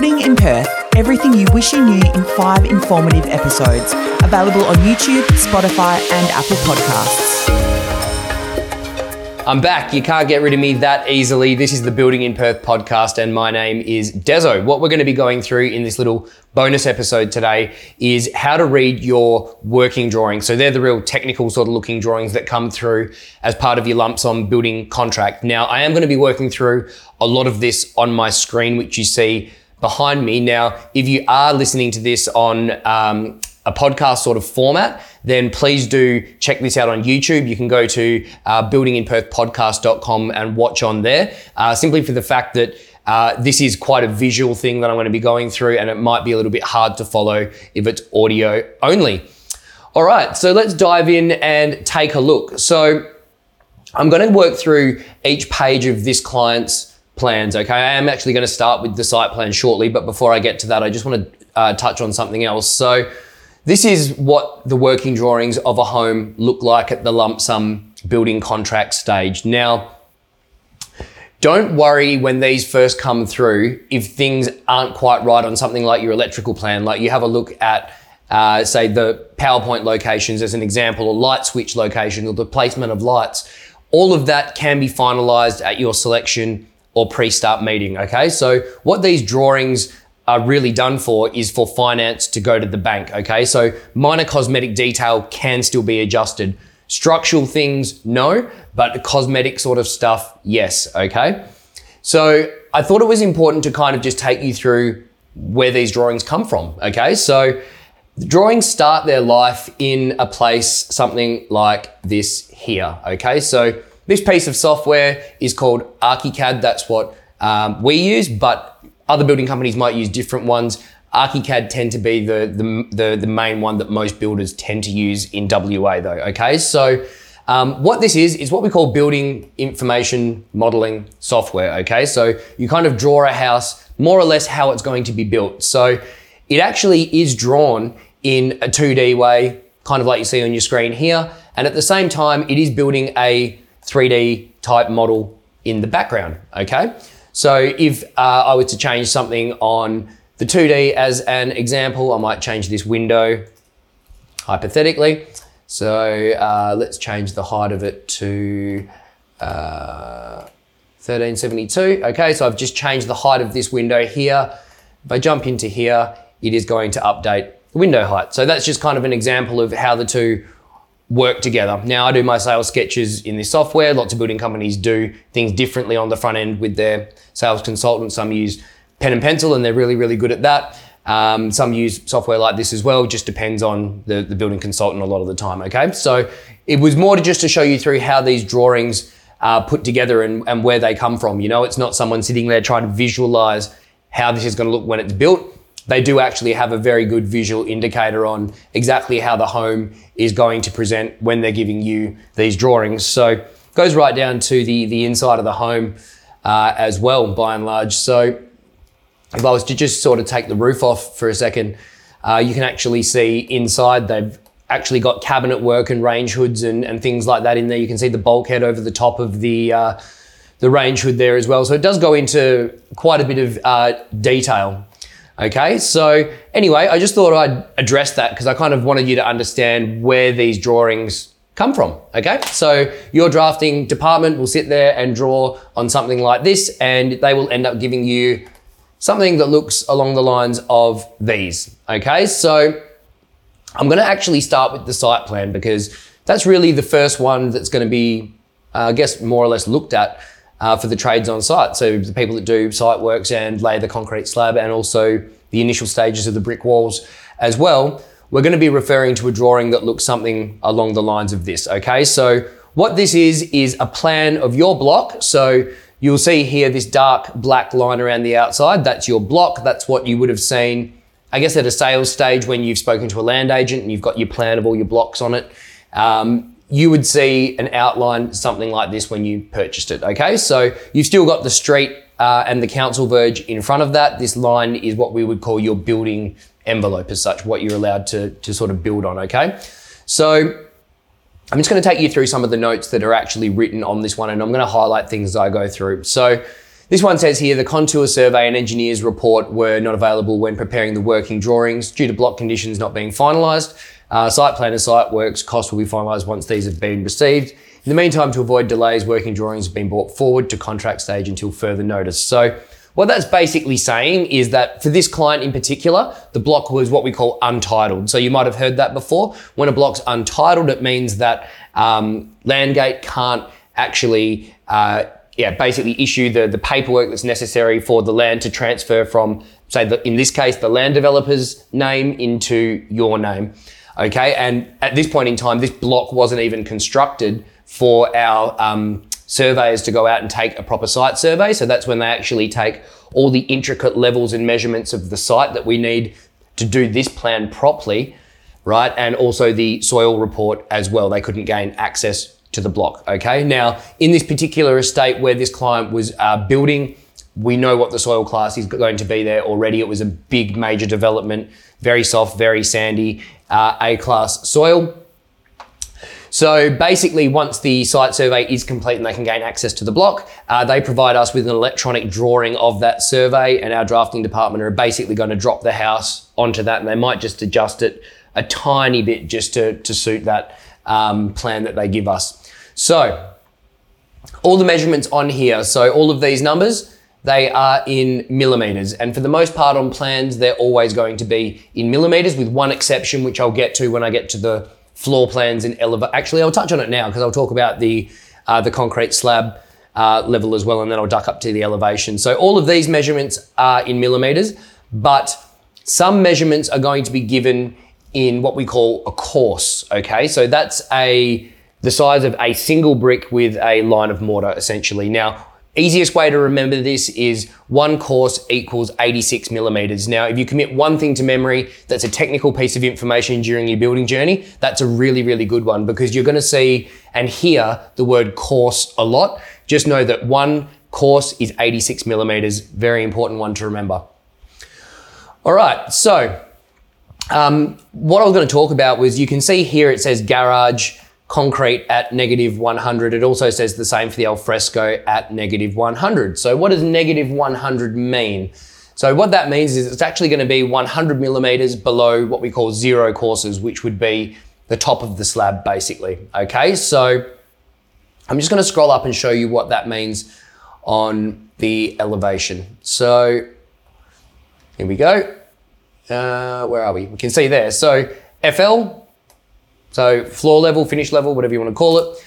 Building in Perth, everything you wish you knew in five informative episodes. Available on YouTube, Spotify, and Apple Podcasts. I'm back. You can't get rid of me that easily. This is the Building in Perth podcast, and my name is Dezo. What we're going to be going through in this little bonus episode today is how to read your working drawings. So they're the real technical sort of looking drawings that come through as part of your lump sum building contract. Now, I am going to be working through a lot of this on my screen, which you see behind me. Now, if you are listening to this on um, a podcast sort of format, then please do check this out on YouTube. You can go to uh, buildinginperthpodcast.com and watch on there, uh, simply for the fact that uh, this is quite a visual thing that I'm going to be going through, and it might be a little bit hard to follow if it's audio only. All right, so let's dive in and take a look. So I'm going to work through each page of this client's plans. Okay, I am actually going to start with the site plan shortly, but before I get to that, I just want to uh, touch on something else. So this is what the working drawings of a home look like at the lump sum building contract stage. Now, don't worry when these first come through if things aren't quite right on something like your electrical plan. Like you have a look at, uh, say, the PowerPoint locations as an example, or light switch location, or the placement of lights. All of that can be finalized at your selection or pre start meeting. Okay, so what these drawings are really done for is for finance to go to the bank. Okay, so minor cosmetic detail can still be adjusted. Structural things, no, but cosmetic sort of stuff, yes. Okay, so I thought it was important to kind of just take you through where these drawings come from. Okay, so the drawings start their life in a place, something like this here. Okay, so this piece of software is called ArchiCAD. That's what um, we use, but other building companies might use different ones. ArchiCAD tend to be the, the, the, the, main one that most builders tend to use in WA though, okay? So um, what this is, is what we call building information modeling software, okay? So you kind of draw a house more or less how it's going to be built. So it actually is drawn in a 2D way, kind of like you see on your screen here. And at the same time, it is building a 3D type model in the background, okay? So if uh, I were to change something on the 2D as an example, I might change this window hypothetically. So uh, let's change the height of it to uh, 1372. Okay, so I've just changed the height of this window here. If I jump into here, it is going to update the window height. So that's just kind of an example of how the two work together. Now, I do my sales sketches in this software. Lots of building companies do things differently on the front end with their sales consultants. Some use pen and pencil, and they're really, really good at that. Um, some use software like this as well. Just depends on the, the building consultant a lot of the time. Okay, so it was more to just to show you through how these drawings are put together and, and where they come from. You know, it's not someone sitting there trying to visualize how this is going to look when it's built they do actually have a very good visual indicator on exactly how the home is going to present when they're giving you these drawings. So it goes right down to the, the inside of the home uh, as well, by and large. So if I was to just sort of take the roof off for a second, uh, you can actually see inside they've actually got cabinet work and range hoods and, and things like that in there. You can see the bulkhead over the top of the uh, the range hood there as well. So it does go into quite a bit of uh, detail Okay, so anyway, I just thought I'd address that because I kind of wanted you to understand where these drawings come from. Okay, so your drafting department will sit there and draw on something like this, and they will end up giving you something that looks along the lines of these. Okay, so I'm going to actually start with the site plan because that's really the first one that's going to be, uh, I guess, more or less looked at uh, for the trades on site. So the people that do site works and lay the concrete slab and also the initial stages of the brick walls as well. We're going to be referring to a drawing that looks something along the lines of this. Okay, so what this is is a plan of your block. So you'll see here this dark black line around the outside. That's your block. That's what you would have seen, I guess, at a sales stage when you've spoken to a land agent and you've got your plan of all your blocks on it. Um, you would see an outline something like this when you purchased it. Okay, so you've still got the street uh, and the council verge in front of that. This line is what we would call your building envelope as such, what you're allowed to, to sort of build on. Okay, so I'm just going to take you through some of the notes that are actually written on this one, and I'm going to highlight things as I go through. So this one says here the contour survey and engineers report were not available when preparing the working drawings due to block conditions not being finalised. Uh, site plan and site works cost will be finalised once these have been received. In the meantime, to avoid delays, working drawings have been brought forward to contract stage until further notice. So what that's basically saying is that for this client in particular, the block was what we call untitled. So you might have heard that before. When a block's untitled, it means that um, Landgate can't actually, uh, yeah, basically issue the, the paperwork that's necessary for the land to transfer from, say, the, in this case, the land developer's name into your name. Okay, and at this point in time, this block wasn't even constructed for our um, surveyors to go out and take a proper site survey. So that's when they actually take all the intricate levels and measurements of the site that we need to do this plan properly, right? And also the soil report as well. They couldn't gain access to the block. Okay. Now, in this particular estate where this client was uh, building, we know what the soil class is going to be there already. It was a big major development, very soft, very sandy, uh, A class soil. So basically, once the site survey is complete and they can gain access to the block, uh, they provide us with an electronic drawing of that survey, and our drafting department are basically going to drop the house onto that, and they might just adjust it a tiny bit just to, to suit that um, plan that they give us. So, all the measurements on here, so all of these numbers, they are in millimeters. And for the most part on plans, they're always going to be in millimeters with one exception, which I'll get to when I get to the floor plans and elevate. Actually, I'll touch on it now because I'll talk about the uh, the concrete slab uh, level as well, and then I'll duck up to the elevation. So all of these measurements are in millimeters, but some measurements are going to be given in what we call a course. Okay, so that's a the size of a single brick with a line of mortar essentially. Now, Easiest way to remember this is one course equals 86 millimeters. Now, if you commit one thing to memory that's a technical piece of information during your building journey, that's a really, really good one because you're going to see and hear the word course a lot. Just know that one course is 86 millimeters. Very important one to remember. All right, so um, what I was going to talk about was you can see here it says garage concrete at negative 100. It also says the same for the alfresco at negative 100. So what does negative 100 mean? So what that means is it's actually going to be 100 millimeters below what we call zero courses, which would be the top of the slab basically. Okay, so I'm just going to scroll up and show you what that means on the elevation. So here we go. Uh, where are we? We can see there. So FL so floor level, finish level, whatever you want to call it,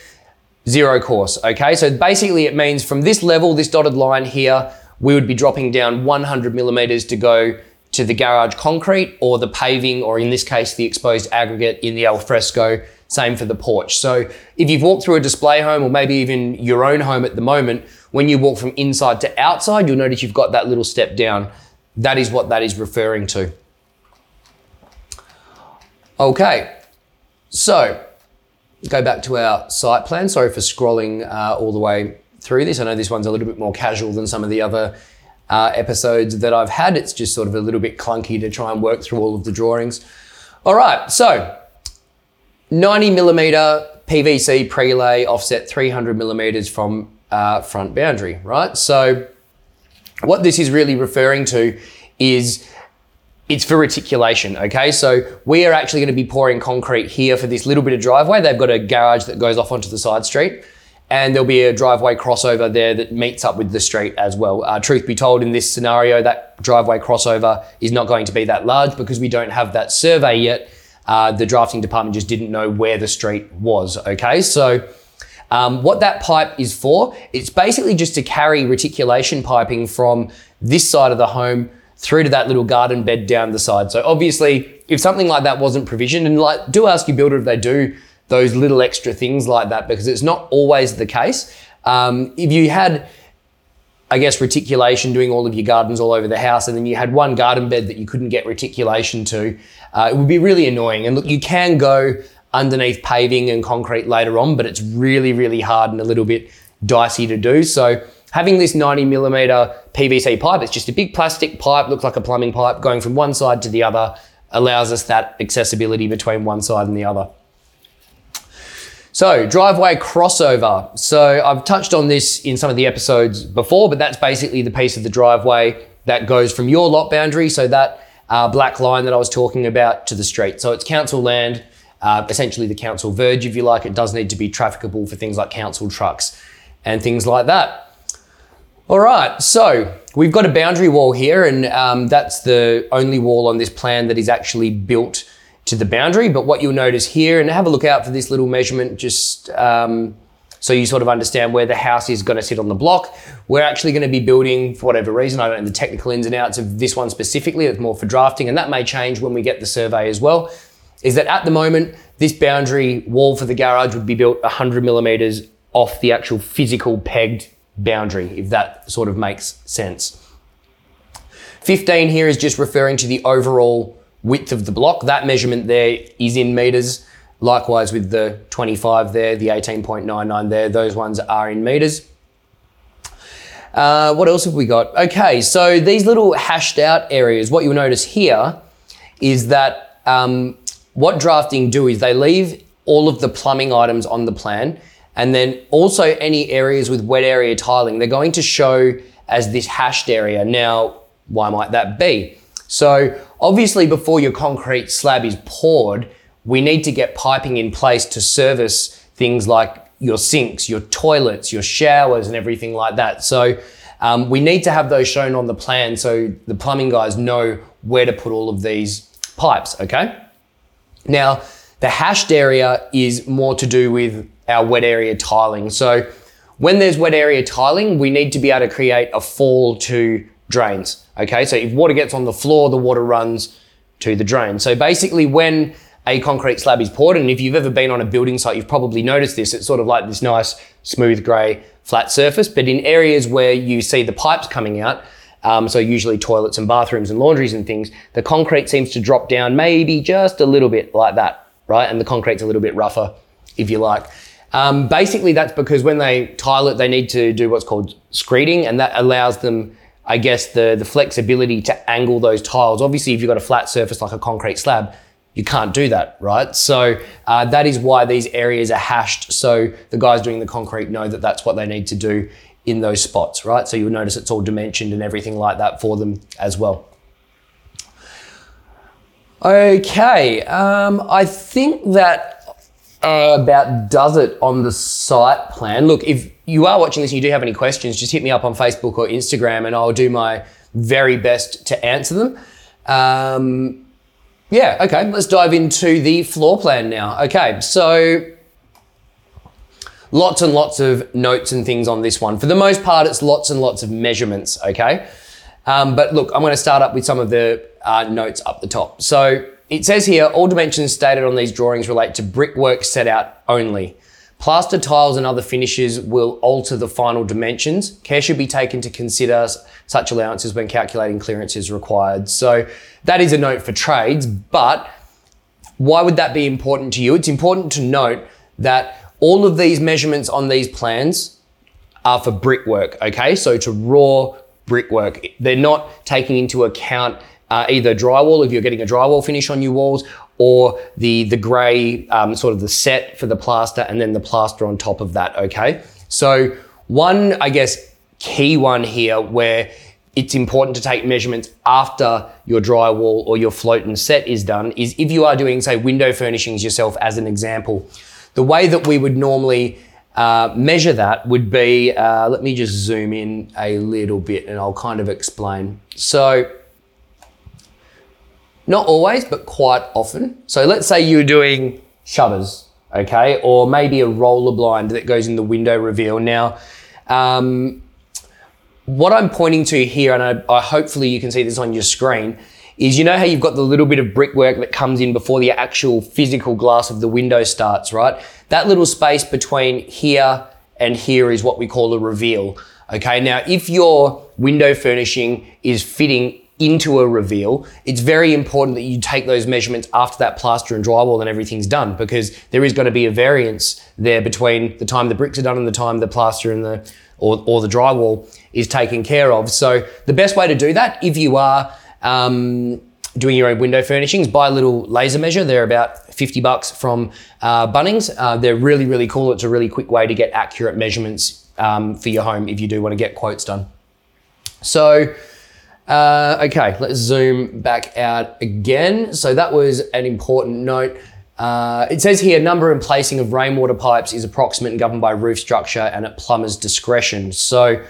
zero course. Okay, so basically it means from this level, this dotted line here, we would be dropping down 100 millimeters to go to the garage concrete or the paving, or in this case, the exposed aggregate in the alfresco. Same for the porch. So if you've walked through a display home or maybe even your own home at the moment, when you walk from inside to outside, you'll notice you've got that little step down. That is what that is referring to. Okay, so, go back to our site plan. Sorry for scrolling uh, all the way through this. I know this one's a little bit more casual than some of the other uh, episodes that I've had. It's just sort of a little bit clunky to try and work through all of the drawings. All right, so 90 millimeter PVC prelay offset 300 millimeters from uh, front boundary, right? So, what this is really referring to is it's for reticulation, okay? So we are actually gonna be pouring concrete here for this little bit of driveway. They've got a garage that goes off onto the side street and there'll be a driveway crossover there that meets up with the street as well. Uh, truth be told, in this scenario, that driveway crossover is not going to be that large because we don't have that survey yet. Uh, the drafting department just didn't know where the street was, okay? So um, what that pipe is for, it's basically just to carry reticulation piping from this side of the home through to that little garden bed down the side. So obviously, if something like that wasn't provisioned, and like do ask your builder if they do those little extra things like that because it's not always the case. Um, if you had, I guess, reticulation doing all of your gardens all over the house, and then you had one garden bed that you couldn't get reticulation to, uh, it would be really annoying. And look, you can go underneath paving and concrete later on, but it's really, really hard and a little bit dicey to do. So Having this 90 millimeter PVC pipe, it's just a big plastic pipe, looks like a plumbing pipe, going from one side to the other, allows us that accessibility between one side and the other. So, driveway crossover. So, I've touched on this in some of the episodes before, but that's basically the piece of the driveway that goes from your lot boundary, so that uh, black line that I was talking about, to the street. So, it's council land, uh, essentially the council verge, if you like. It does need to be trafficable for things like council trucks and things like that. All right, so we've got a boundary wall here, and um, that's the only wall on this plan that is actually built to the boundary. But what you'll notice here, and have a look out for this little measurement just um, so you sort of understand where the house is going to sit on the block. We're actually going to be building, for whatever reason, I don't know the technical ins and outs of this one specifically, it's more for drafting, and that may change when we get the survey as well. Is that at the moment, this boundary wall for the garage would be built 100 millimeters off the actual physical pegged boundary, if that sort of makes sense. 15 here is just referring to the overall width of the block. That measurement there is in meters. Likewise with the 25 there, the 18.99 there, those ones are in meters. Uh, what else have we got? Okay, so these little hashed out areas, what you'll notice here is that um, what drafting do is they leave all of the plumbing items on the plan and then also any areas with wet area tiling, they're going to show as this hashed area. Now, why might that be? So obviously before your concrete slab is poured, we need to get piping in place to service things like your sinks, your toilets, your showers and everything like that. So um, we need to have those shown on the plan so the plumbing guys know where to put all of these pipes, okay? Now, the hashed area is more to do with our wet area tiling. So when there's wet area tiling, we need to be able to create a fall to drains. Okay, so if water gets on the floor, the water runs to the drain. So basically, when a concrete slab is poured, and if you've ever been on a building site, you've probably noticed this. It's sort of like this nice, smooth grey, flat surface. But in areas where you see the pipes coming out, um, so usually toilets and bathrooms and laundries and things, the concrete seems to drop down maybe just a little bit like that, right? And the concrete's a little bit rougher, if you like. Um, basically, that's because when they tile it, they need to do what's called screeding, and that allows them, I guess, the, the flexibility to angle those tiles. Obviously, if you've got a flat surface like a concrete slab, you can't do that, right? So uh, that is why these areas are hashed. So the guys doing the concrete know that that's what they need to do in those spots, right? So you'll notice it's all dimensioned and everything like that for them as well. Okay, um, I think that uh, about does it on the site plan. Look, if you are watching this and you do have any questions, just hit me up on Facebook or Instagram and I'll do my very best to answer them. Um, yeah, okay, let's dive into the floor plan now. Okay, so lots and lots of notes and things on this one. For the most part, it's lots and lots of measurements, okay? Um, but look, I'm going to start up with some of the uh, notes up the top. So it says here, all dimensions stated on these drawings relate to brickwork set out only. Plaster tiles and other finishes will alter the final dimensions. Care should be taken to consider such allowances when calculating clearances required. So that is a note for trades, but why would that be important to you? It's important to note that all of these measurements on these plans are for brickwork, okay? So to raw brickwork. They're not taking into account uh, either drywall if you're getting a drywall finish on your walls or the the grey um, sort of the set for the plaster and then the plaster on top of that okay? So one i guess key one here where it's important to take measurements after your drywall or your float and set is done is if you are doing say window furnishings yourself as an example the way that we would normally uh, measure that would be uh, let me just zoom in a little bit and i'll kind of explain. So not always, but quite often. So let's say you're doing shutters, okay, or maybe a roller blind that goes in the window reveal. Now, um, what I'm pointing to here, and I, I, hopefully you can see this on your screen, is you know how you've got the little bit of brickwork that comes in before the actual physical glass of the window starts, right? That little space between here and here is what we call a reveal. Okay, now if your window furnishing is fitting into a reveal, it's very important that you take those measurements after that plaster and drywall and everything's done because there is going to be a variance there between the time the bricks are done and the time the plaster and the or, or the drywall is taken care of. So the best way to do that, if you are um, doing your own window furnishings, buy a little laser measure. They're about 50 bucks from uh, Bunnings. Uh, they're really, really cool. It's a really quick way to get accurate measurements um, for your home if you do want to get quotes done. So, uh, okay, let's zoom back out again. So that was an important note. Uh, it says here, number and placing of rainwater pipes is approximate and governed by roof structure and at plumber's discretion. So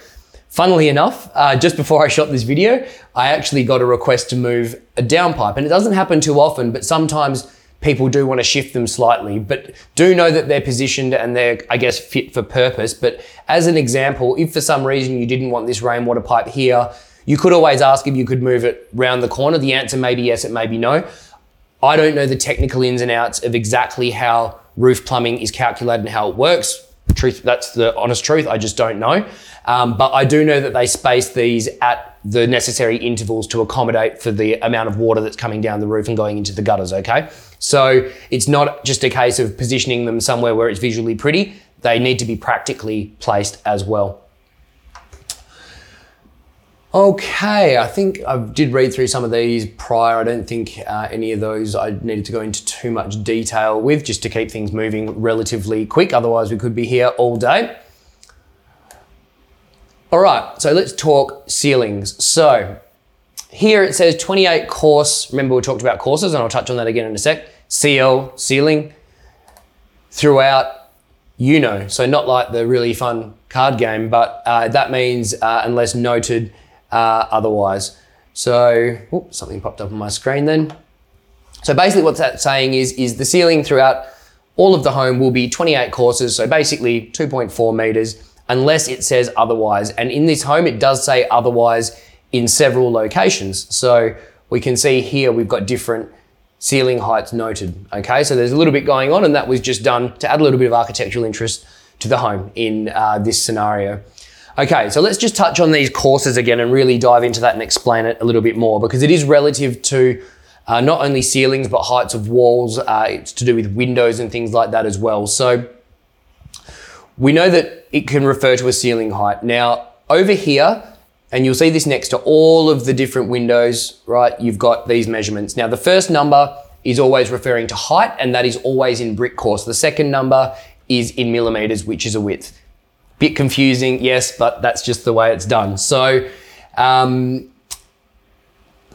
Funnily enough, uh, just before I shot this video, I actually got a request to move a downpipe. And it doesn't happen too often, but sometimes people do want to shift them slightly. But do know that they're positioned and they're, I guess, fit for purpose. But as an example, if for some reason you didn't want this rainwater pipe here, you could always ask if you could move it round the corner. The answer may be yes, it may be no. I don't know the technical ins and outs of exactly how roof plumbing is calculated and how it works. Truth, that's the honest truth. I just don't know. Um, but I do know that they space these at the necessary intervals to accommodate for the amount of water that's coming down the roof and going into the gutters, okay? So it's not just a case of positioning them somewhere where it's visually pretty, they need to be practically placed as well. Okay, I think I did read through some of these prior. I don't think uh, any of those I needed to go into too much detail with just to keep things moving relatively quick. Otherwise, we could be here all day. All right, so let's talk ceilings. So here it says 28 course. Remember, we talked about courses, and I'll touch on that again in a sec. CL, ceiling, throughout, you know. So not like the really fun card game, but uh, that means uh, unless noted uh, otherwise. So, something popped up on my screen then. So basically what that's saying is, is the ceiling throughout all of the home will be 28 courses, so basically 2.4 meters, unless it says otherwise. And in this home, it does say otherwise in several locations. So we can see here we've got different ceiling heights noted. Okay, so there's a little bit going on, and that was just done to add a little bit of architectural interest to the home in uh, this scenario. Okay, so let's just touch on these courses again and really dive into that and explain it a little bit more because it is relative to uh, not only ceilings but heights of walls. Uh, it's to do with windows and things like that as well. So we know that it can refer to a ceiling height. Now, over here, and you'll see this next to all of the different windows, right? You've got these measurements. Now, the first number is always referring to height, and that is always in brick course. The second number is in millimeters, which is a width. Bit confusing, yes, but that's just the way it's done. So, um,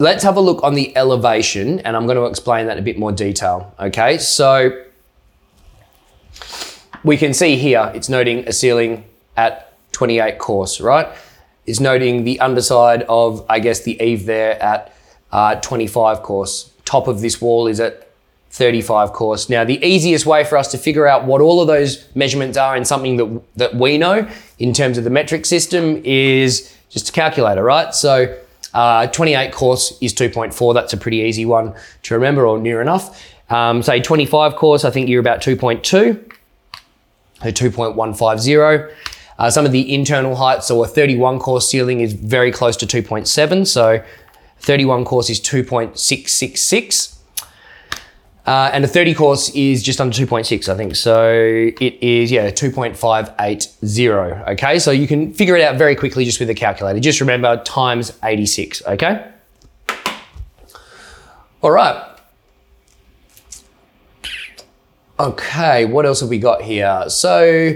let's have a look on the elevation, and I'm going to explain that in a bit more detail. Okay, so we can see here it's noting a ceiling at 28 course, right? It's noting the underside of, I guess, the eave there at uh, 25 course. Top of this wall is at 35 course. Now, the easiest way for us to figure out what all of those measurements are in something that, that we know in terms of the metric system is just a calculator, right? So uh, 28 course is 2.4. That's a pretty easy one to remember or near enough. Um, say 25 course, I think you're about 2.2 a 2.150. Uh, some of the internal heights, so a 31 course ceiling is very close to 2.7. So 31 course is 2.666. Uh, and a 30 course is just under 2.6, I think. So it is, yeah, 2.580. Okay, so you can figure it out very quickly just with a calculator. Just remember times 86, okay? All right. Okay, what else have we got here? So,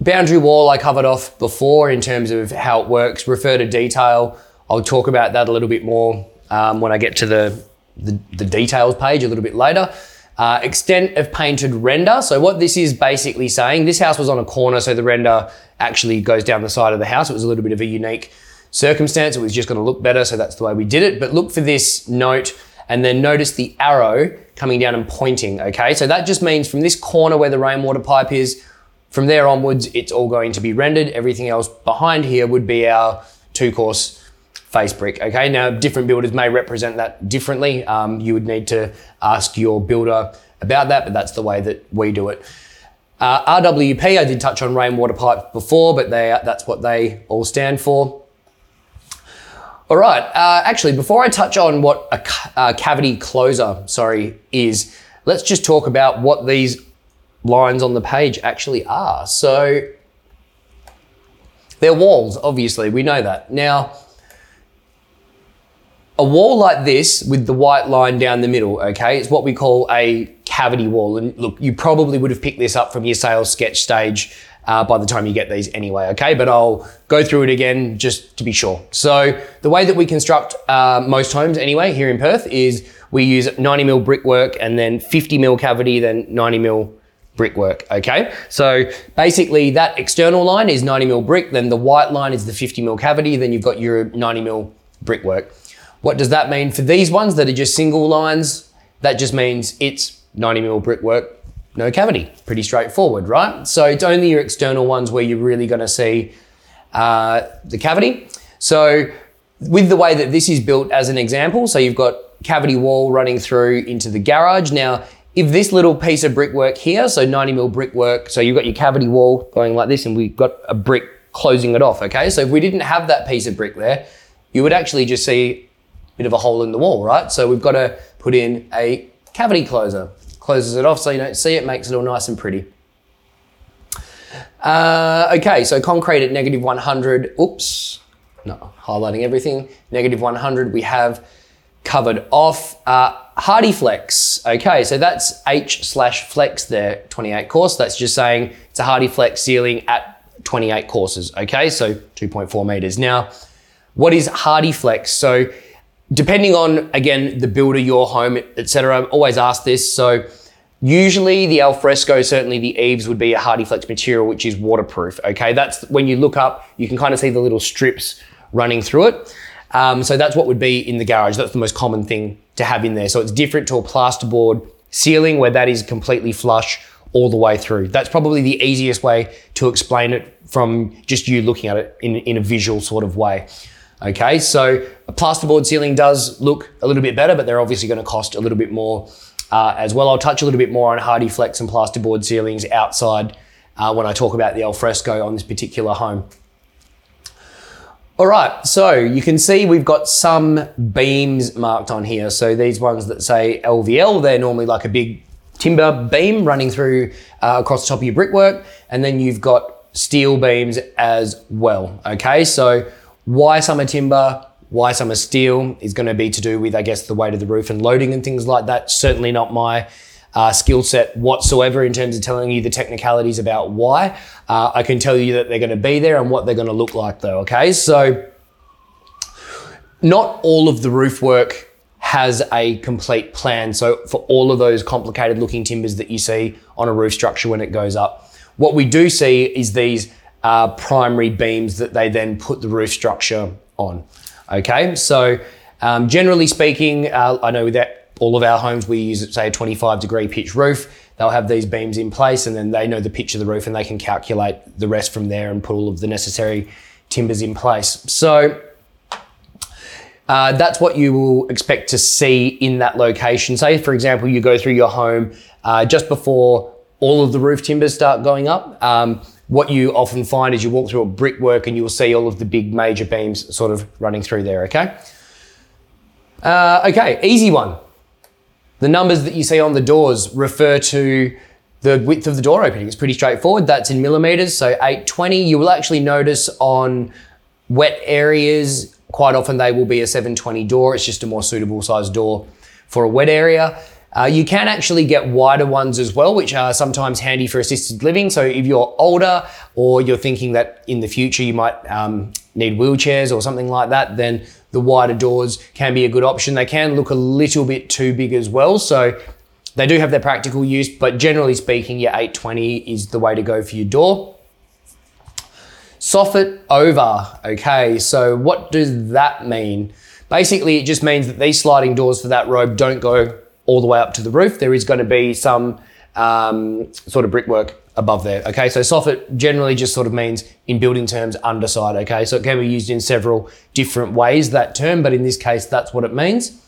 boundary wall I covered off before in terms of how it works. Refer to detail. I'll talk about that a little bit more um, when I get to the, the, the, details page a little bit later. Uh, extent of painted render. So, what this is basically saying, this house was on a corner, so the render actually goes down the side of the house. It was a little bit of a unique circumstance. It was just going to look better, so that's the way we did it. But look for this note and then notice the arrow coming down and pointing, okay? So that just means from this corner where the rainwater pipe is, from there onwards, it's all going to be rendered. Everything else behind here would be our two course face brick, okay? Now, different builders may represent that differently. Um, you would need to ask your builder about that, but that's the way that we do it. Uh, RWP, I did touch on rainwater pipe before, but they, that's what they all stand for. All right. Uh, actually, before I touch on what a, a cavity closer, sorry, is, let's just talk about what these lines on the page actually are. So they're walls, obviously. We know that. Now, a wall like this with the white line down the middle, okay, it's what we call a cavity wall. And look, you probably would have picked this up from your sales sketch stage uh, by the time you get these anyway, okay? But I'll go through it again just to be sure. So the way that we construct uh, most homes anyway here in Perth is we use 90 mil brickwork and then 50 mil cavity, then 90 mil brickwork, okay? So basically that external line is 90 mil brick, then the white line is the 50 mil cavity, then you've got your 90 mil brickwork. What does that mean for these ones that are just single lines? That just means it's 90 mil brickwork, no cavity. Pretty straightforward, right? So it's only your external ones where you're really gonna see uh, the cavity. So with the way that this is built as an example, so you've got cavity wall running through into the garage. Now, if this little piece of brickwork here, so 90 mil brickwork, so you've got your cavity wall going like this and we've got a brick closing it off, okay? So if we didn't have that piece of brick there, you would actually just see bit of a hole in the wall, right? So we've got to put in a cavity closer. Closes it off so you don't see it, makes it all nice and pretty. Uh, okay, so concrete at negative 100, oops, no, highlighting everything. Negative 100, we have covered off. Uh, flex. okay, so that's H slash flex there, 28 course. That's just saying it's a HardieFlex ceiling at 28 courses, okay, so 2.4 meters. Now, what is HardieFlex? So, depending on again the builder, your home, etc. Always ask this. So, usually the alfresco, certainly the eaves would be a HardieFlex material, which is waterproof. Okay, that's when you look up, you can kind of see the little strips running through it. Um, so that's what would be in the garage. That's the most common thing to have in there. So it's different to a plasterboard ceiling where that is completely flush all the way through. That's probably the easiest way to explain it from just you looking at it in, in a visual sort of way. Okay, so a plasterboard ceiling does look a little bit better, but they're obviously going to cost a little bit more uh, as well. I'll touch a little bit more on HardieFlex and plasterboard ceilings outside uh, when I talk about the alfresco on this particular home. All right, so you can see we've got some beams marked on here. So these ones that say LVL, they're normally like a big timber beam running through uh, across the top of your brickwork. And then you've got steel beams as well. Okay, so why are timber, why are steel is going to be to do with, I guess, the weight of the roof and loading and things like that. Certainly not my uh, skill set whatsoever in terms of telling you the technicalities about why. Uh, I can tell you that they're going to be there and what they're going to look like, though. Okay, so not all of the roof work has a complete plan. So for all of those complicated looking timbers that you see on a roof structure when it goes up, what we do see is these uh, primary beams that they then put the roof structure on. Okay, so um, generally speaking, uh, I know that all of our homes, we use, say, a 25 degree pitch roof. They'll have these beams in place and then they know the pitch of the roof and they can calculate the rest from there and put all of the necessary timbers in place. So uh, that's what you will expect to see in that location. Say, for example, you go through your home uh, just before all of the roof timbers start going up. Um, what you often find is you walk through a brickwork and you'll see all of the big major beams sort of running through there, okay? Uh, okay, easy one. The numbers that you see on the doors refer to the width of the door opening. It's pretty straightforward. That's in millimeters, so 820. You will actually notice on wet areas, quite often they will be a 720 door. It's just a more suitable size door for a wet area. Uh, you can actually get wider ones as well, which are sometimes handy for assisted living. So if you're older or you're thinking that in the future you might um, need wheelchairs or something like that, then the wider doors can be a good option. They can look a little bit too big as well. So they do have their practical use, but generally speaking, your 820 is the way to go for your door. Soffit over. Okay, so what does that mean? Basically, it just means that these sliding doors for that robe don't go all the way up to the roof. There is going to be some um, sort of brickwork above there. Okay, so soffit generally just sort of means in building terms underside. Okay, so it can be used in several different ways that term, but in this case, that's what it means.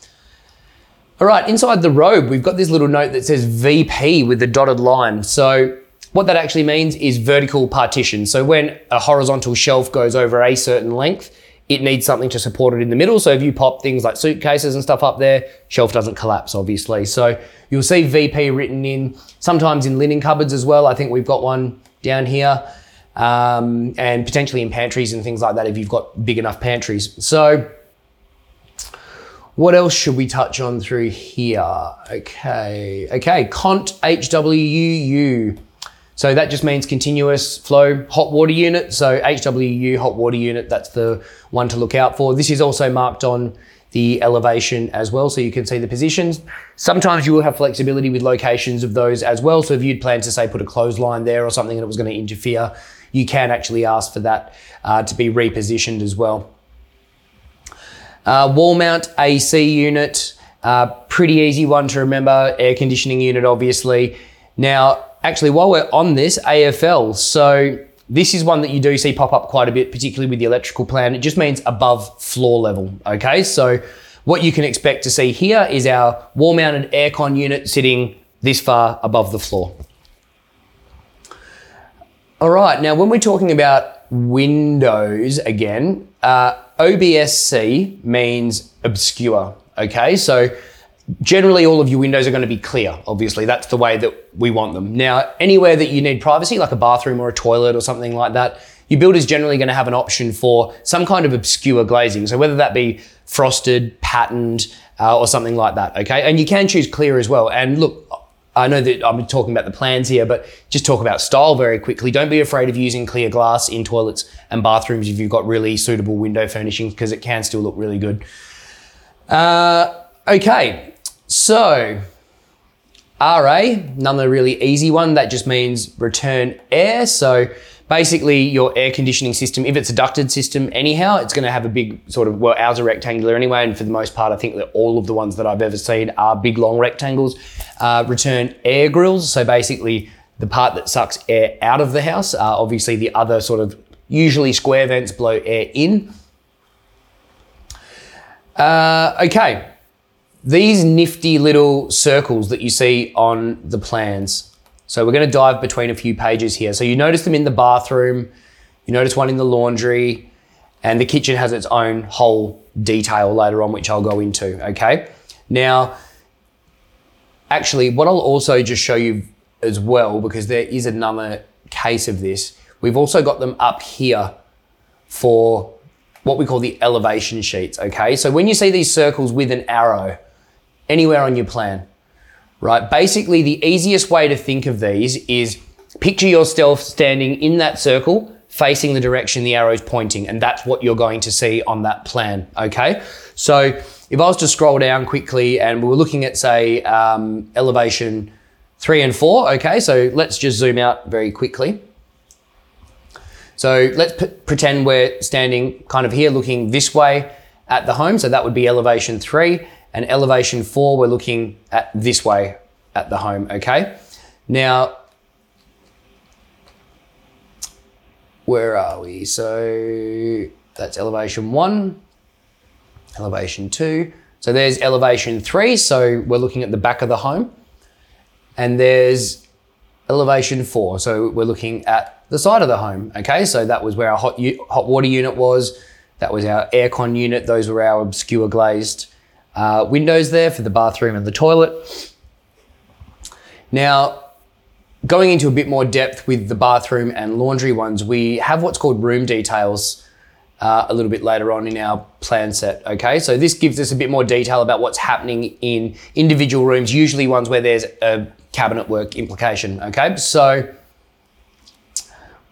All right, inside the robe, we've got this little note that says VP with the dotted line. So what that actually means is vertical partition. So when a horizontal shelf goes over a certain length, it needs something to support it in the middle. So if you pop things like suitcases and stuff up there, shelf doesn't collapse, obviously. So you'll see VP written in, sometimes in linen cupboards as well. I think we've got one down here. Um, and potentially in pantries and things like that if you've got big enough pantries. So What else should we touch on through here? Okay, okay, Cont HWU. So that just means continuous flow hot water unit. So HWU hot water unit, that's the one to look out for. This is also marked on the elevation as well, so you can see the positions. Sometimes you will have flexibility with locations of those as well. So if you'd plan to say put a clothesline there or something and it was going to interfere, you can actually ask for that uh, to be repositioned as well. Uh, wall mount AC unit, uh, pretty easy one to remember. Air conditioning unit, obviously. Now, actually, while we're on this, AFL. So this is one that you do see pop up quite a bit, particularly with the electrical plan. It just means above floor level. Okay, so what you can expect to see here is our wall mounted aircon unit sitting this far above the floor. All right, now when we're talking about windows again, uh, OBSC means obscure. Okay, so generally all of your windows are going to be clear. Obviously, that's the way that we want them. Now, anywhere that you need privacy, like a bathroom or a toilet or something like that, your is generally going to have an option for some kind of obscure glazing. So whether that be frosted, patterned, uh, or something like that. Okay, and you can choose clear as well. And look, I know that I'm talking about the plans here, but just talk about style very quickly. Don't be afraid of using clear glass in toilets and bathrooms if you've got really suitable window furnishings because it can still look really good. Uh, okay, so RA, another really easy one. That just means return air. So basically your air conditioning system, if it's a ducted system anyhow, it's going to have a big sort of, well, ours are rectangular anyway. And for the most part, I think that all of the ones that I've ever seen are big, long rectangles. Uh, return air grills. So basically the part that sucks air out of the house. Uh, obviously the other sort of usually square vents blow air in. Uh, okay. These nifty little circles that you see on the plans. So we're going to dive between a few pages here. So you notice them in the bathroom, you notice one in the laundry, and the kitchen has its own whole detail later on, which I'll go into. Okay. Now, actually, what I'll also just show you as well, because there is another case of this, we've also got them up here for what we call the elevation sheets. Okay. So when you see these circles with an arrow anywhere on your plan, right? Basically, the easiest way to think of these is picture yourself standing in that circle facing the direction the arrow is pointing, and that's what you're going to see on that plan, okay? So if I was to scroll down quickly and we were looking at, say, um, elevation three and four, okay, so let's just zoom out very quickly. So let's p- pretend we're standing kind of here looking this way at the home, so that would be elevation three. And elevation four, we're looking at this way at the home, okay? Now, where are we? So that's elevation one, elevation two. So there's elevation three, so we're looking at the back of the home. And there's elevation four, so we're looking at the side of the home, okay? So that was where our hot, hot water unit was. That was our aircon unit. Those were our obscure glazed uh, windows there for the bathroom and the toilet. Now, going into a bit more depth with the bathroom and laundry ones, we have what's called room details uh, a little bit later on in our plan set. Okay, so this gives us a bit more detail about what's happening in individual rooms, usually ones where there's a cabinet work implication. Okay, so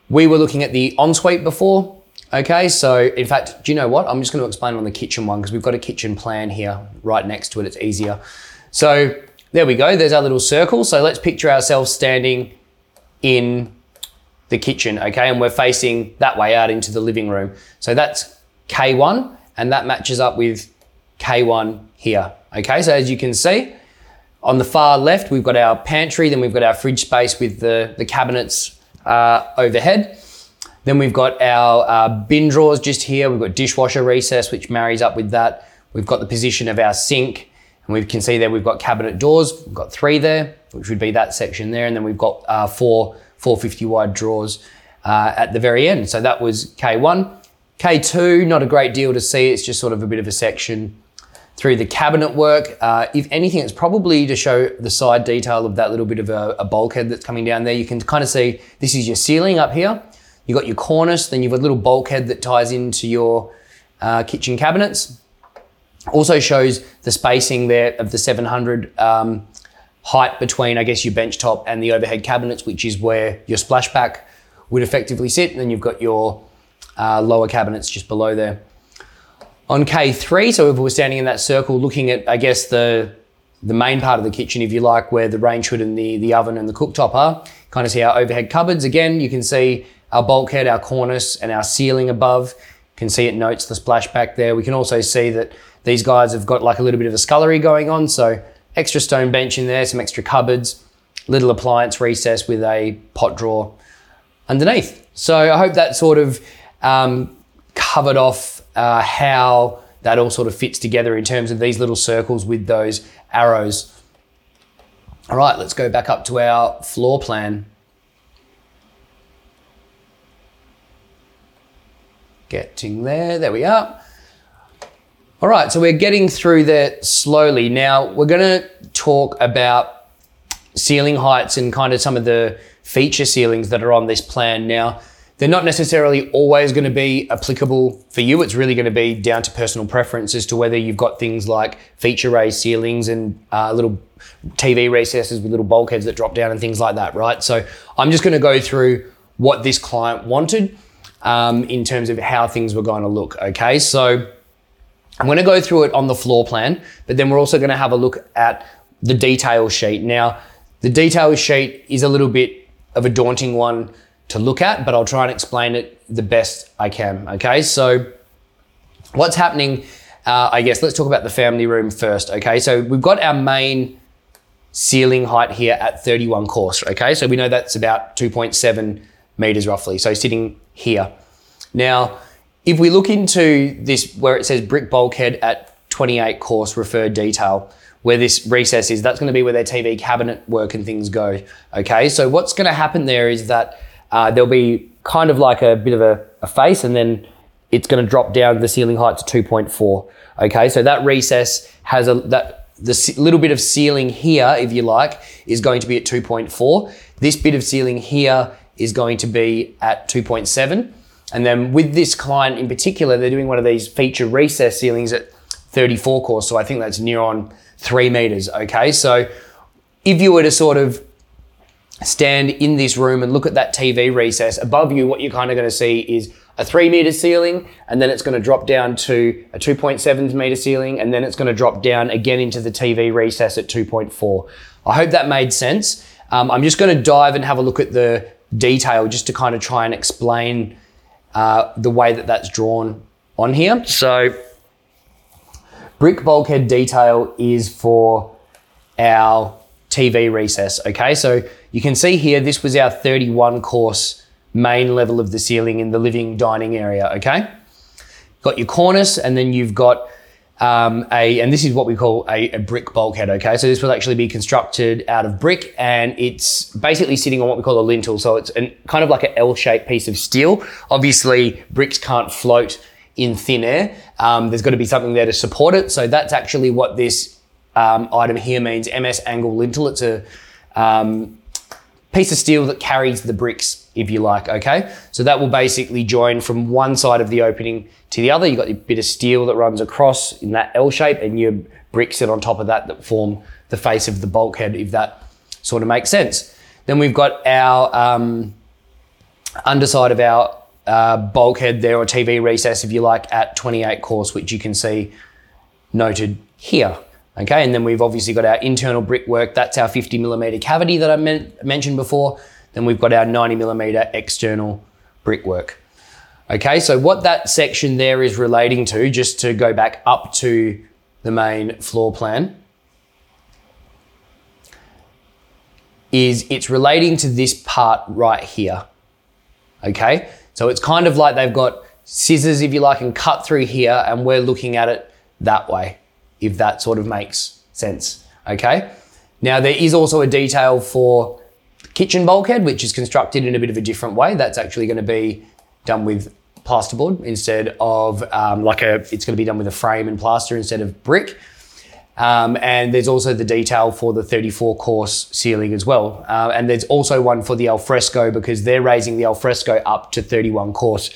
we were looking at the ensuite before. Okay, so in fact, do you know what? I'm just going to explain on the kitchen one because we've got a kitchen plan here right next to it. It's easier. So there we go. There's our little circle. So let's picture ourselves standing in the kitchen, okay? And we're facing that way out into the living room. So that's K1 and that matches up with K1 here, okay? So as you can see, on the far left, we've got our pantry, then we've got our fridge space with the, the cabinets uh, overhead. Then we've got our uh, bin drawers just here. We've got dishwasher recess, which marries up with that. We've got the position of our sink, and we can see there we've got cabinet doors. We've got three there, which would be that section there, and then we've got uh, four 450 wide drawers uh, at the very end. So that was K1. K2, not a great deal to see. It's just sort of a bit of a section through the cabinet work. Uh, if anything, it's probably to show the side detail of that little bit of a, a bulkhead that's coming down there. You can kind of see this is your ceiling up here. You've got your cornice, then you've got a little bulkhead that ties into your uh, kitchen cabinets. Also shows the spacing there of the 700 um, height between, I guess, your bench top and the overhead cabinets, which is where your splashback would effectively sit. And then you've got your uh, lower cabinets just below there. On K3, so if we're standing in that circle looking at, I guess, the the main part of the kitchen, if you like, where the range hood and the, the oven and the cooktop are, kind of see our overhead cupboards. Again, you can see our bulkhead, our cornice, and our ceiling above. You can see it notes the splashback there. We can also see that these guys have got like a little bit of a scullery going on, so extra stone bench in there, some extra cupboards, little appliance recess with a pot drawer underneath. So I hope that sort of um, covered off uh, how that all sort of fits together in terms of these little circles with those arrows. All right, let's go back up to our floor plan. Getting there, there we are. All right, so we're getting through there slowly. Now we're gonna talk about ceiling heights and kind of some of the feature ceilings that are on this plan. Now, they're not necessarily always going to be applicable for you. It's really going to be down to personal preference as to whether you've got things like feature raised ceilings and uh, little TV recesses with little bulkheads that drop down and things like that, right? So I'm just going to go through what this client wanted um, in terms of how things were going to look, okay? So I'm going to go through it on the floor plan, but then we're also going to have a look at the detail sheet. Now, the detail sheet is a little bit of a daunting one to look at, but I'll try and explain it the best I can. Okay, so what's happening? Uh, I guess let's talk about the family room first. Okay, so we've got our main ceiling height here at 31 course. Okay, so we know that's about 2.7 meters roughly. So sitting here. Now, if we look into this where it says brick bulkhead at 28 course referred detail, where this recess is, that's going to be where their TV cabinet work and things go. Okay, so what's going to happen there is that uh, there'll be kind of like a bit of a, a face and then it's going to drop down the ceiling height to 2.4. Okay, so that recess has a that the little bit of ceiling here, if you like, is going to be at 2.4. This bit of ceiling here is going to be at 2.7. And then with this client in particular, they're doing one of these feature recess ceilings at 34 course. So I think that's near on three meters. Okay, so if you were to sort of stand in this room and look at that TV recess above you, what you're kind of going to see is a three meter ceiling, and then it's going to drop down to a 2.7 meter ceiling, and then it's going to drop down again into the TV recess at 2.4. I hope that made sense. Um, I'm just going to dive and have a look at the detail just to kind of try and explain uh, the way that that's drawn on here. So, brick bulkhead detail is for our TV recess. Okay, so you can see here, this was our 31 course main level of the ceiling in the living dining area. Okay, got your cornice, and then you've got um, a, and this is what we call a, a, brick bulkhead. Okay, so this will actually be constructed out of brick, and it's basically sitting on what we call a lintel. So it's an, kind of like an L-shaped piece of steel. Obviously, bricks can't float in thin air. Um, there's got to be something there to support it. So that's actually what this um, item here means MS angle lintel. It's a um, piece of steel that carries the bricks, if you like, okay? So that will basically join from one side of the opening to the other. You've got a bit of steel that runs across in that L shape and your bricks sit on top of that that form the face of the bulkhead, if that sort of makes sense. Then we've got our um, underside of our uh, bulkhead there or TV recess, if you like, at 28 course, which you can see noted here. Okay, and then we've obviously got our internal brickwork. That's our 50 millimeter cavity that I men- mentioned before. Then we've got our 90 millimeter external brickwork. Okay, so what that section there is relating to, just to go back up to the main floor plan, is it's relating to this part right here. Okay, so it's kind of like they've got scissors, if you like, and cut through here, and we're looking at it that way if that sort of makes sense. Okay. Now there is also a detail for kitchen bulkhead, which is constructed in a bit of a different way. That's actually going to be done with plasterboard instead of um, like a, it's going to be done with a frame and plaster instead of brick. Um, and there's also the detail for the 34 course ceiling as well. Uh, and there's also one for the alfresco because they're raising the alfresco up to 31 course.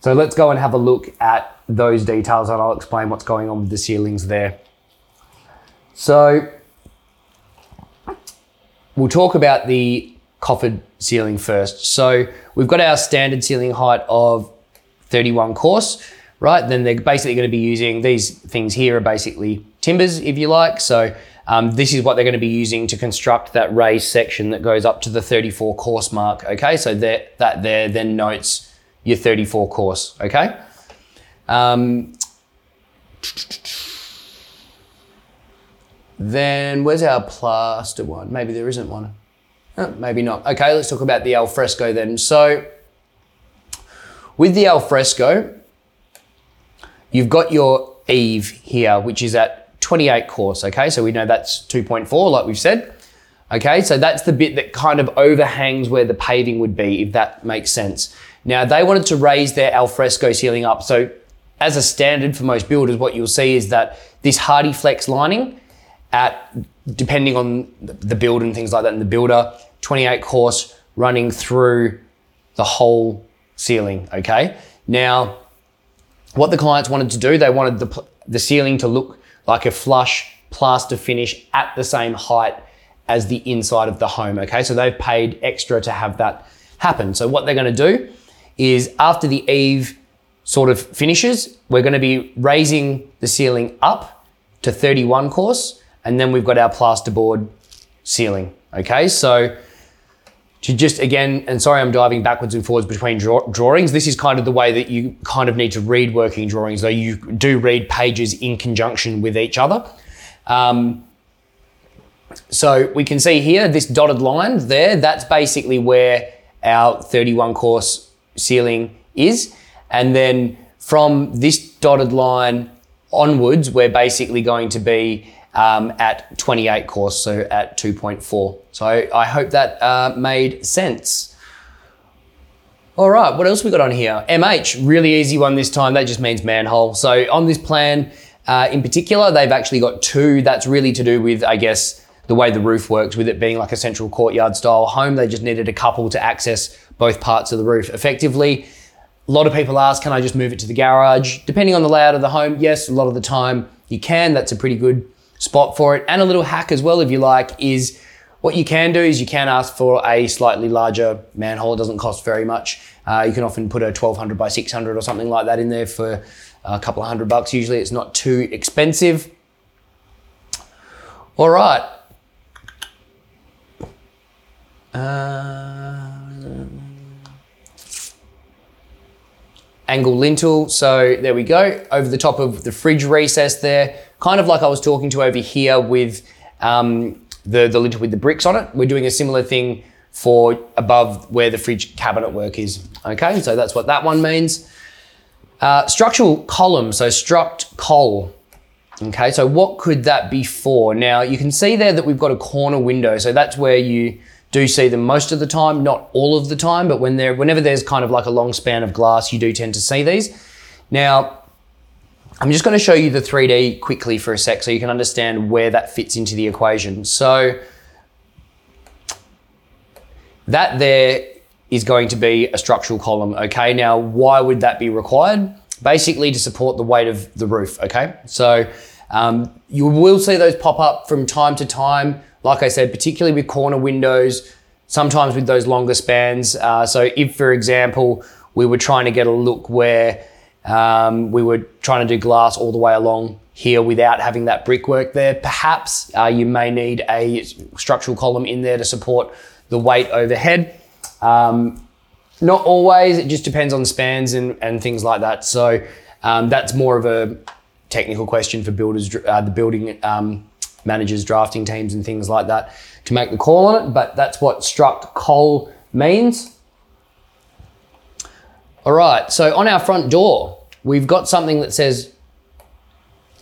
So let's go and have a look at those details and I'll explain what's going on with the ceilings there. So we'll talk about the coffered ceiling first. So we've got our standard ceiling height of 31 course, right? Then they're basically going to be using these things here are basically timbers, if you like. So um, this is what they're going to be using to construct that raised section that goes up to the 34 course mark. Okay, so that that there then notes your 34 course. Okay. Um, then where's our plaster one? Maybe there isn't one. Maybe not. Okay, let's talk about the alfresco then. So with the alfresco, you've got your eave here, which is at 28 course. Okay, so we know that's 2.4, like we've said. Okay, so that's the bit that kind of overhangs where the paving would be, if that makes sense. Now they wanted to raise their alfresco ceiling up. So as a standard for most builders, what you'll see is that this HardieFlex lining at depending on the build and things like that, and the builder, 28 course running through the whole ceiling. Okay. Now, what the clients wanted to do, they wanted the, the ceiling to look like a flush plaster finish at the same height as the inside of the home. Okay. So they've paid extra to have that happen. So what they're going to do is after the eave sort of finishes, we're going to be raising the ceiling up to 31 course and then we've got our plasterboard ceiling. Okay, so to just again, and sorry, I'm diving backwards and forwards between draw- drawings. This is kind of the way that you kind of need to read working drawings, though you do read pages in conjunction with each other. Um, so we can see here this dotted line there, that's basically where our 31 course ceiling is. And then from this dotted line onwards, we're basically going to be um, at 28 course, so at 2.4. So I hope that uh, made sense. All right, what else we got on here? MH, really easy one this time. That just means manhole. So on this plan, uh, in particular, they've actually got two. That's really to do with, I guess, the way the roof works, with it being like a central courtyard style home. They just needed a couple to access both parts of the roof effectively. A lot of people ask, can I just move it to the garage? Depending on the layout of the home, yes, a lot of the time you can. That's a pretty good spot for it. And a little hack as well, if you like, is what you can do is you can ask for a slightly larger manhole. It doesn't cost very much. Uh, you can often put a 1200 by 600 or something like that in there for a couple of hundred bucks. Usually it's not too expensive. All right. Uh, angle lintel. So there we go. Over the top of the fridge recess there kind of like I was talking to over here with um, the, the lintel with the bricks on it. We're doing a similar thing for above where the fridge cabinet work is. Okay, so that's what that one means. Uh, structural column, so struct col. Okay, so what could that be for? Now you can see there that we've got a corner window, so that's where you do see them most of the time, not all of the time, but when they're, whenever there's kind of like a long span of glass, you do tend to see these. Now, I'm just going to show you the 3D quickly for a sec so you can understand where that fits into the equation. So that there is going to be a structural column, okay? Now, why would that be required? Basically to support the weight of the roof, okay? So um, you will see those pop up from time to time. Like I said, particularly with corner windows, sometimes with those longer spans. Uh, so if, for example, we were trying to get a look where um, we were trying to do glass all the way along here without having that brickwork there. Perhaps uh, you may need a structural column in there to support the weight overhead. Um, not always, it just depends on spans and, and things like that. So um, that's more of a technical question for builders, uh, the building um, managers, drafting teams, and things like that to make the call on it. But that's what struct col means. All right, so on our front door, we've got something that says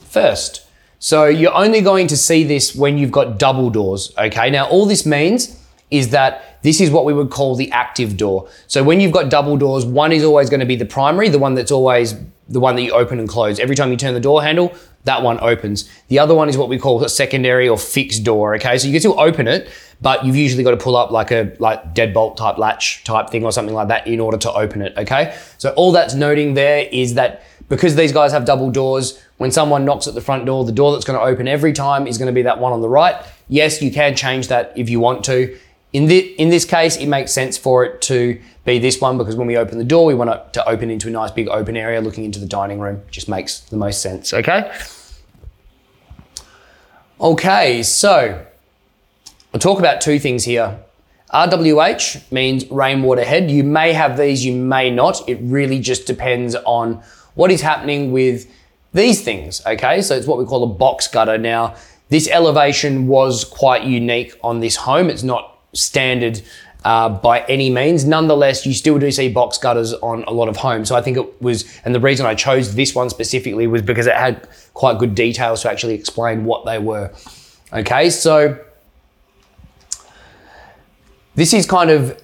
first. So you're only going to see this when you've got double doors, okay? Now, all this means is that this is what we would call the active door. So when you've got double doors, one is always going to be the primary, the one that's always the one that you open and close. Every time you turn the door handle, that one opens. The other one is what we call a secondary or fixed door, okay? So you can still open it, but you've usually got to pull up like a like deadbolt type latch type thing or something like that in order to open it, okay? So all that's noting there is that because these guys have double doors, when someone knocks at the front door, the door that's going to open every time is going to be that one on the right. Yes, you can change that if you want to. In, the, in this case, it makes sense for it to be this one because when we open the door, we want it to open into a nice big open area looking into the dining room. Just makes the most sense, okay? Okay, so I'll talk about two things here. RWH means rainwater head. You may have these, you may not. It really just depends on what is happening with these things, okay? So it's what we call a box gutter. Now, this elevation was quite unique on this home. It's not standard uh, by any means. Nonetheless, you still do see box gutters on a lot of homes. So I think it was, and the reason I chose this one specifically was because it had quite good details to actually explain what they were. Okay, so this is kind of,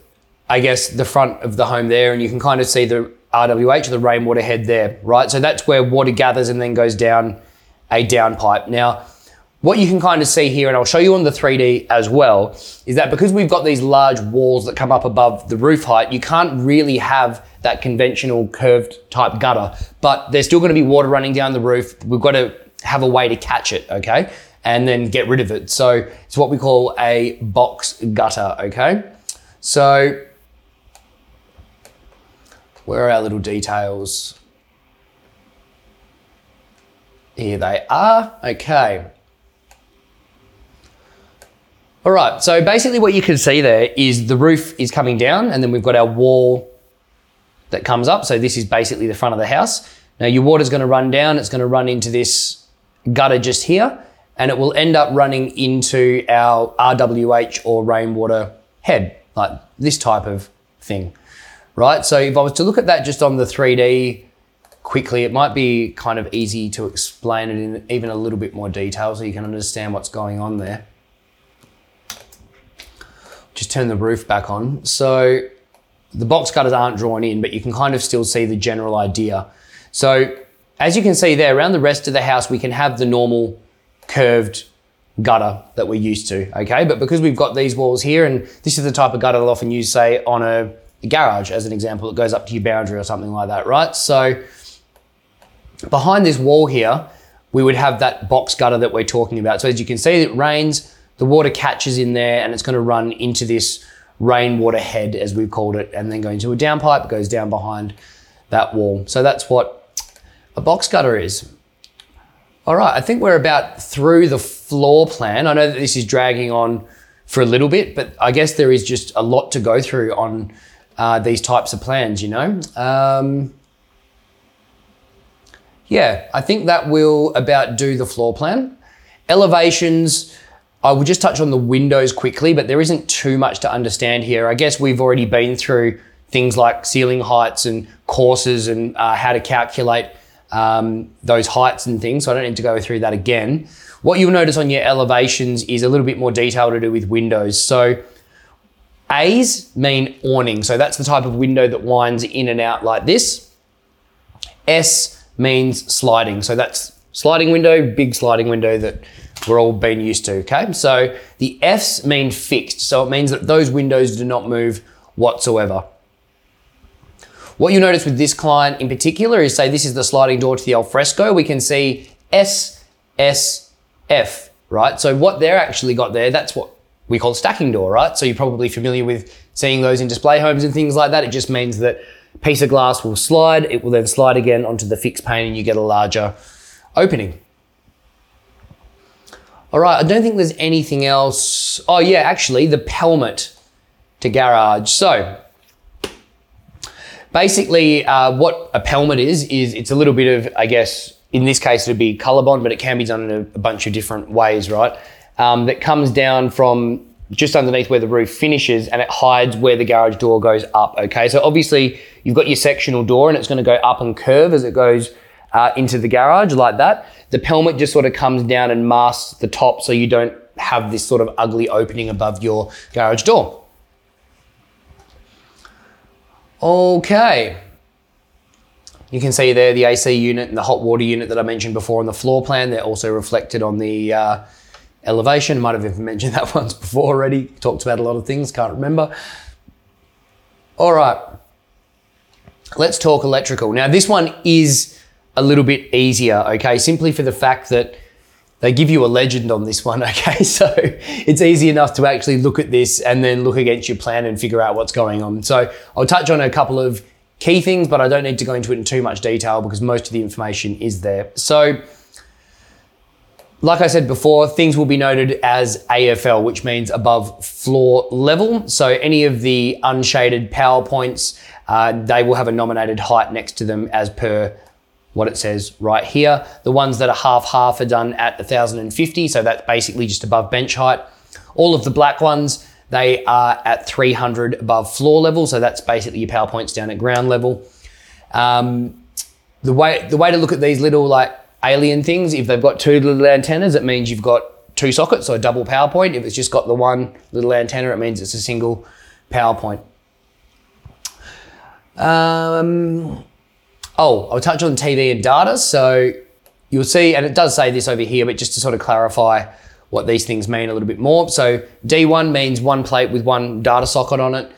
I guess, the front of the home there, and you can kind of see the RWH, the rainwater head there, right? So that's where water gathers and then goes down a downpipe. Now, what you can kind of see here, and I'll show you on the 3D as well, is that because we've got these large walls that come up above the roof height, you can't really have that conventional curved type gutter, but there's still gonna be water running down the roof. We've got to have a way to catch it, okay? And then get rid of it. So it's what we call a box gutter, okay? So where are our little details? Here they are, okay. All right, so basically what you can see there is the roof is coming down and then we've got our wall that comes up. So this is basically the front of the house. Now your water's gonna run down, it's gonna run into this gutter just here and it will end up running into our RWH or rainwater head, like this type of thing, right? So if I was to look at that just on the 3D quickly, it might be kind of easy to explain it in even a little bit more detail so you can understand what's going on there just turn the roof back on. So the box gutters aren't drawn in, but you can kind of still see the general idea. So as you can see there, around the rest of the house, we can have the normal curved gutter that we're used to, okay? But because we've got these walls here, and this is the type of gutter I'll often use, say, on a garage as an example, it goes up to your boundary or something like that, right? So behind this wall here, we would have that box gutter that we're talking about. So as you can see, it rains, the water catches in there and it's going to run into this rainwater head, as we've called it, and then go into a downpipe, goes down behind that wall. So that's what a box gutter is. All right, I think we're about through the floor plan. I know that this is dragging on for a little bit, but I guess there is just a lot to go through on uh, these types of plans, you know? Um, yeah, I think that will about do the floor plan. Elevations, I will just touch on the windows quickly, but there isn't too much to understand here. I guess we've already been through things like ceiling heights and courses and uh, how to calculate um, those heights and things. So I don't need to go through that again. What you'll notice on your elevations is a little bit more detail to do with windows. So A's mean awning. So that's the type of window that winds in and out like this. S means sliding. So that's sliding window, big sliding window that we're all been used to, okay? So the Fs mean fixed, so it means that those windows do not move whatsoever. What you notice with this client in particular is say this is the sliding door to the alfresco, we can see S, S, F, right? So what they're actually got there, that's what we call stacking door, right? So you're probably familiar with seeing those in display homes and things like that. It just means that piece of glass will slide, it will then slide again onto the fixed pane and you get a larger opening. All right, I don't think there's anything else. Oh yeah, actually the pelmet to garage. So basically uh, what a pelmet is, is it's a little bit of, I guess, in this case it'd be Colorbond, but it can be done in a, a bunch of different ways, right? Um, that comes down from just underneath where the roof finishes and it hides where the garage door goes up, okay? So obviously you've got your sectional door and it's gonna go up and curve as it goes uh, into the garage like that. The pelmet just sort of comes down and masks the top so you don't have this sort of ugly opening above your garage door. Okay. You can see there the AC unit and the hot water unit that I mentioned before on the floor plan. They're also reflected on the uh, elevation. Might have even mentioned that once before already. Talked about a lot of things, can't remember. All right. Let's talk electrical. Now, this one is a little bit easier, okay? Simply for the fact that they give you a legend on this one, okay? So it's easy enough to actually look at this and then look against your plan and figure out what's going on. So I'll touch on a couple of key things, but I don't need to go into it in too much detail because most of the information is there. So like I said before, things will be noted as AFL, which means above floor level. So any of the unshaded power points, uh, they will have a nominated height next to them as per what it says right here. The ones that are half half are done at 1050, so that's basically just above bench height. All of the black ones, they are at 300 above floor level, so that's basically your power points down at ground level. Um, the way the way to look at these little like alien things, if they've got two little antennas, it means you've got two sockets, so a double power point. If it's just got the one little antenna, it means it's a single power point. Um, Oh, I'll touch on TV and data. So you'll see, and it does say this over here, but just to sort of clarify what these things mean a little bit more. So D1 means one plate with one data socket on it.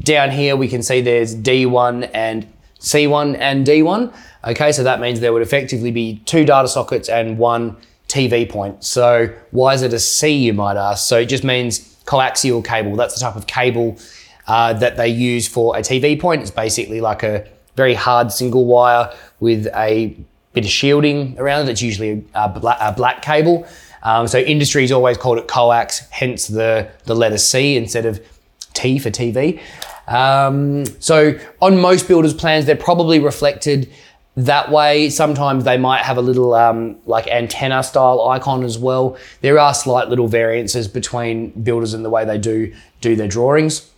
Down here, we can see there's D1 and C1 and D1. Okay, so that means there would effectively be two data sockets and one TV point. So why is it a C, you might ask? So it just means coaxial cable. That's the type of cable uh, that they use for a TV point. It's basically like a very hard single wire with a bit of shielding around it. It's usually a, black, a black cable. Um, so industry's always called it coax, hence the, the letter C instead of T for TV. Um, so on most builders' plans, they're probably reflected that way. Sometimes they might have a little um, like antenna style icon as well. There are slight little variances between builders and the way they do do their drawings.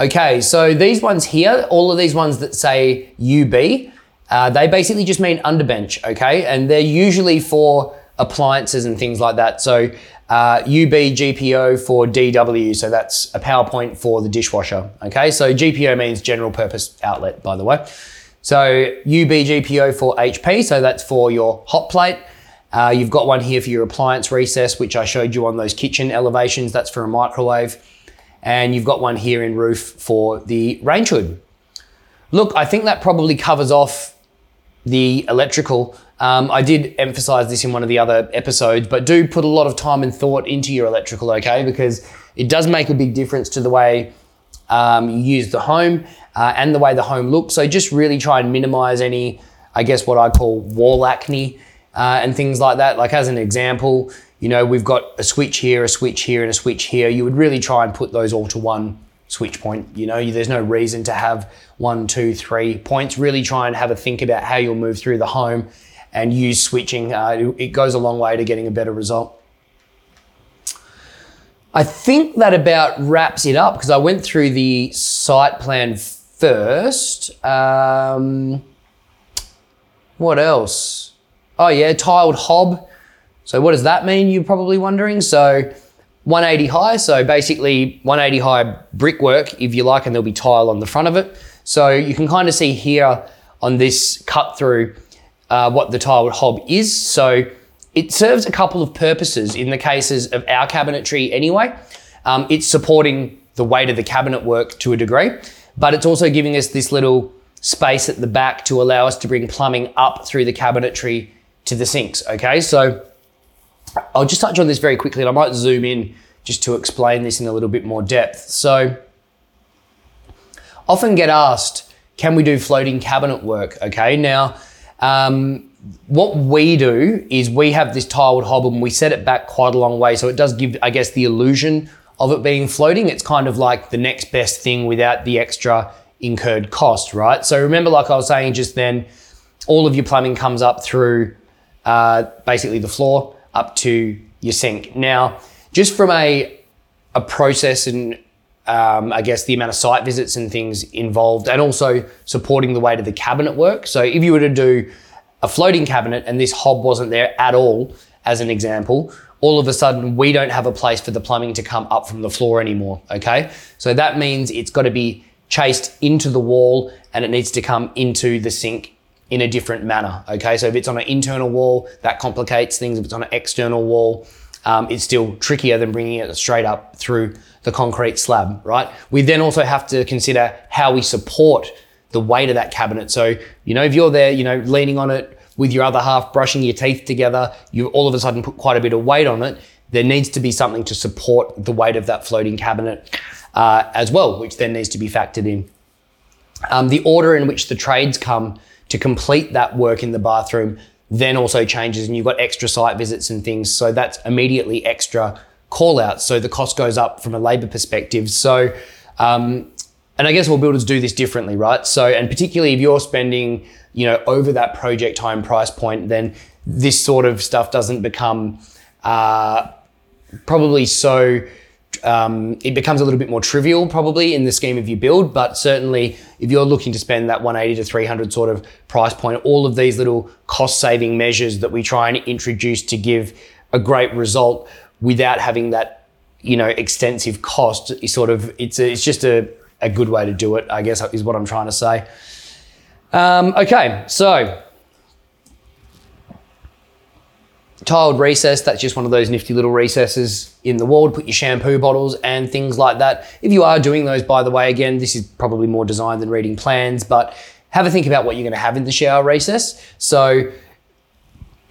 Okay, so these ones here, all of these ones that say UB, uh, they basically just mean underbench, okay? And they're usually for appliances and things like that. So uh, UB GPO for DW, so that's a power point for the dishwasher, okay? So GPO means general purpose outlet, by the way. So UB GPO for HP, so that's for your hot plate. Uh, you've got one here for your appliance recess, which I showed you on those kitchen elevations. That's for a microwave and you've got one here in roof for the range hood. Look, I think that probably covers off the electrical. Um, I did emphasize this in one of the other episodes, but do put a lot of time and thought into your electrical, okay? Because it does make a big difference to the way um, you use the home uh, and the way the home looks. So just really try and minimize any, I guess, what I call wall acne uh, and things like that. Like, as an example, you know, we've got a switch here, a switch here, and a switch here. You would really try and put those all to one switch point. You know, there's no reason to have one, two, three points. Really try and have a think about how you'll move through the home and use switching. Uh, it goes a long way to getting a better result. I think that about wraps it up because I went through the site plan first. Um, what else? Oh, yeah, tiled hob. So what does that mean? You're probably wondering. So 180 high, so basically 180 high brickwork, if you like, and there'll be tile on the front of it. So you can kind of see here on this cut through uh, what the tiled hob is. So it serves a couple of purposes in the cases of our cabinetry anyway. Um, it's supporting the weight of the cabinet work to a degree, but it's also giving us this little space at the back to allow us to bring plumbing up through the cabinetry to the sinks. Okay, so I'll just touch on this very quickly and I might zoom in just to explain this in a little bit more depth. So, often get asked, can we do floating cabinet work? Okay, now, um, what we do is we have this tiled hob and we set it back quite a long way. So it does give, I guess, the illusion of it being floating. It's kind of like the next best thing without the extra incurred cost, right? So remember, like I was saying just then, all of your plumbing comes up through uh, basically the floor up to your sink. Now, just from a, a process and um, I guess the amount of site visits and things involved, and also supporting the weight of the cabinet work. So, if you were to do a floating cabinet and this hob wasn't there at all, as an example, all of a sudden we don't have a place for the plumbing to come up from the floor anymore. Okay, so that means it's got to be chased into the wall and it needs to come into the sink in a different manner. Okay, so if it's on an internal wall, that complicates things. If it's on an external wall, um, it's still trickier than bringing it straight up through the concrete slab, right? We then also have to consider how we support the weight of that cabinet. So, you know, if you're there, you know, leaning on it with your other half, brushing your teeth together, you all of a sudden put quite a bit of weight on it. There needs to be something to support the weight of that floating cabinet uh, as well, which then needs to be factored in. Um, the order in which the trades come to complete that work in the bathroom then also changes, and you've got extra site visits and things. So that's immediately extra call outs. So the cost goes up from a labor perspective. So, um, and I guess all builders do this differently, right? So, and particularly if you're spending, you know, over that project time price point, then this sort of stuff doesn't become uh, probably so um, it becomes a little bit more trivial probably in the scheme of your build, but certainly if you're looking to spend that 180 to 300 sort of price point, all of these little cost saving measures that we try and introduce to give a great result without having that, you know, extensive cost is sort of, it's, a, it's just a, a good way to do it, I guess is what I'm trying to say. Um, okay, so tiled recess, that's just one of those nifty little recesses in the wall to put your shampoo bottles and things like that. If you are doing those, by the way, again, this is probably more design than reading plans, but have a think about what you're going to have in the shower recess. So,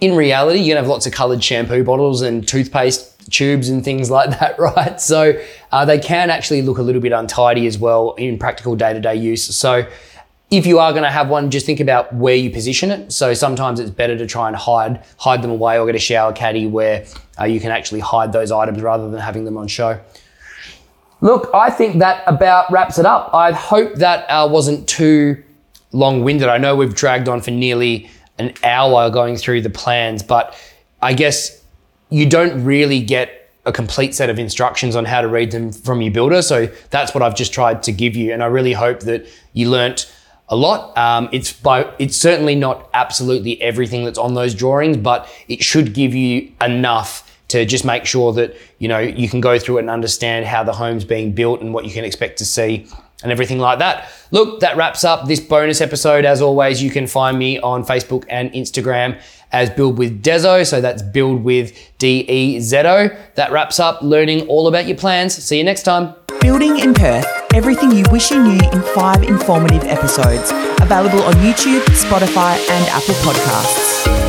in reality, you're going to have lots of colored shampoo bottles and toothpaste tubes and things like that, right? So, uh, they can actually look a little bit untidy as well in practical day to day use. So, if you are going to have one, just think about where you position it. So sometimes it's better to try and hide hide them away or get a shower caddy where uh, you can actually hide those items rather than having them on show. Look, I think that about wraps it up. I hope that uh, wasn't too long-winded. I know we've dragged on for nearly an hour going through the plans, but I guess you don't really get a complete set of instructions on how to read them from your builder. So that's what I've just tried to give you, and I really hope that you learnt a lot. Um, it's by it's certainly not absolutely everything that's on those drawings, but it should give you enough to just make sure that you know you can go through it and understand how the home's being built and what you can expect to see and everything like that. Look, that wraps up this bonus episode. As always, you can find me on Facebook and Instagram as Build with Dezo. So that's Build with D E Z O. That wraps up learning all about your plans. See you next time. Building in Perth, everything you wish you knew in five informative episodes. Available on YouTube, Spotify, and Apple Podcasts.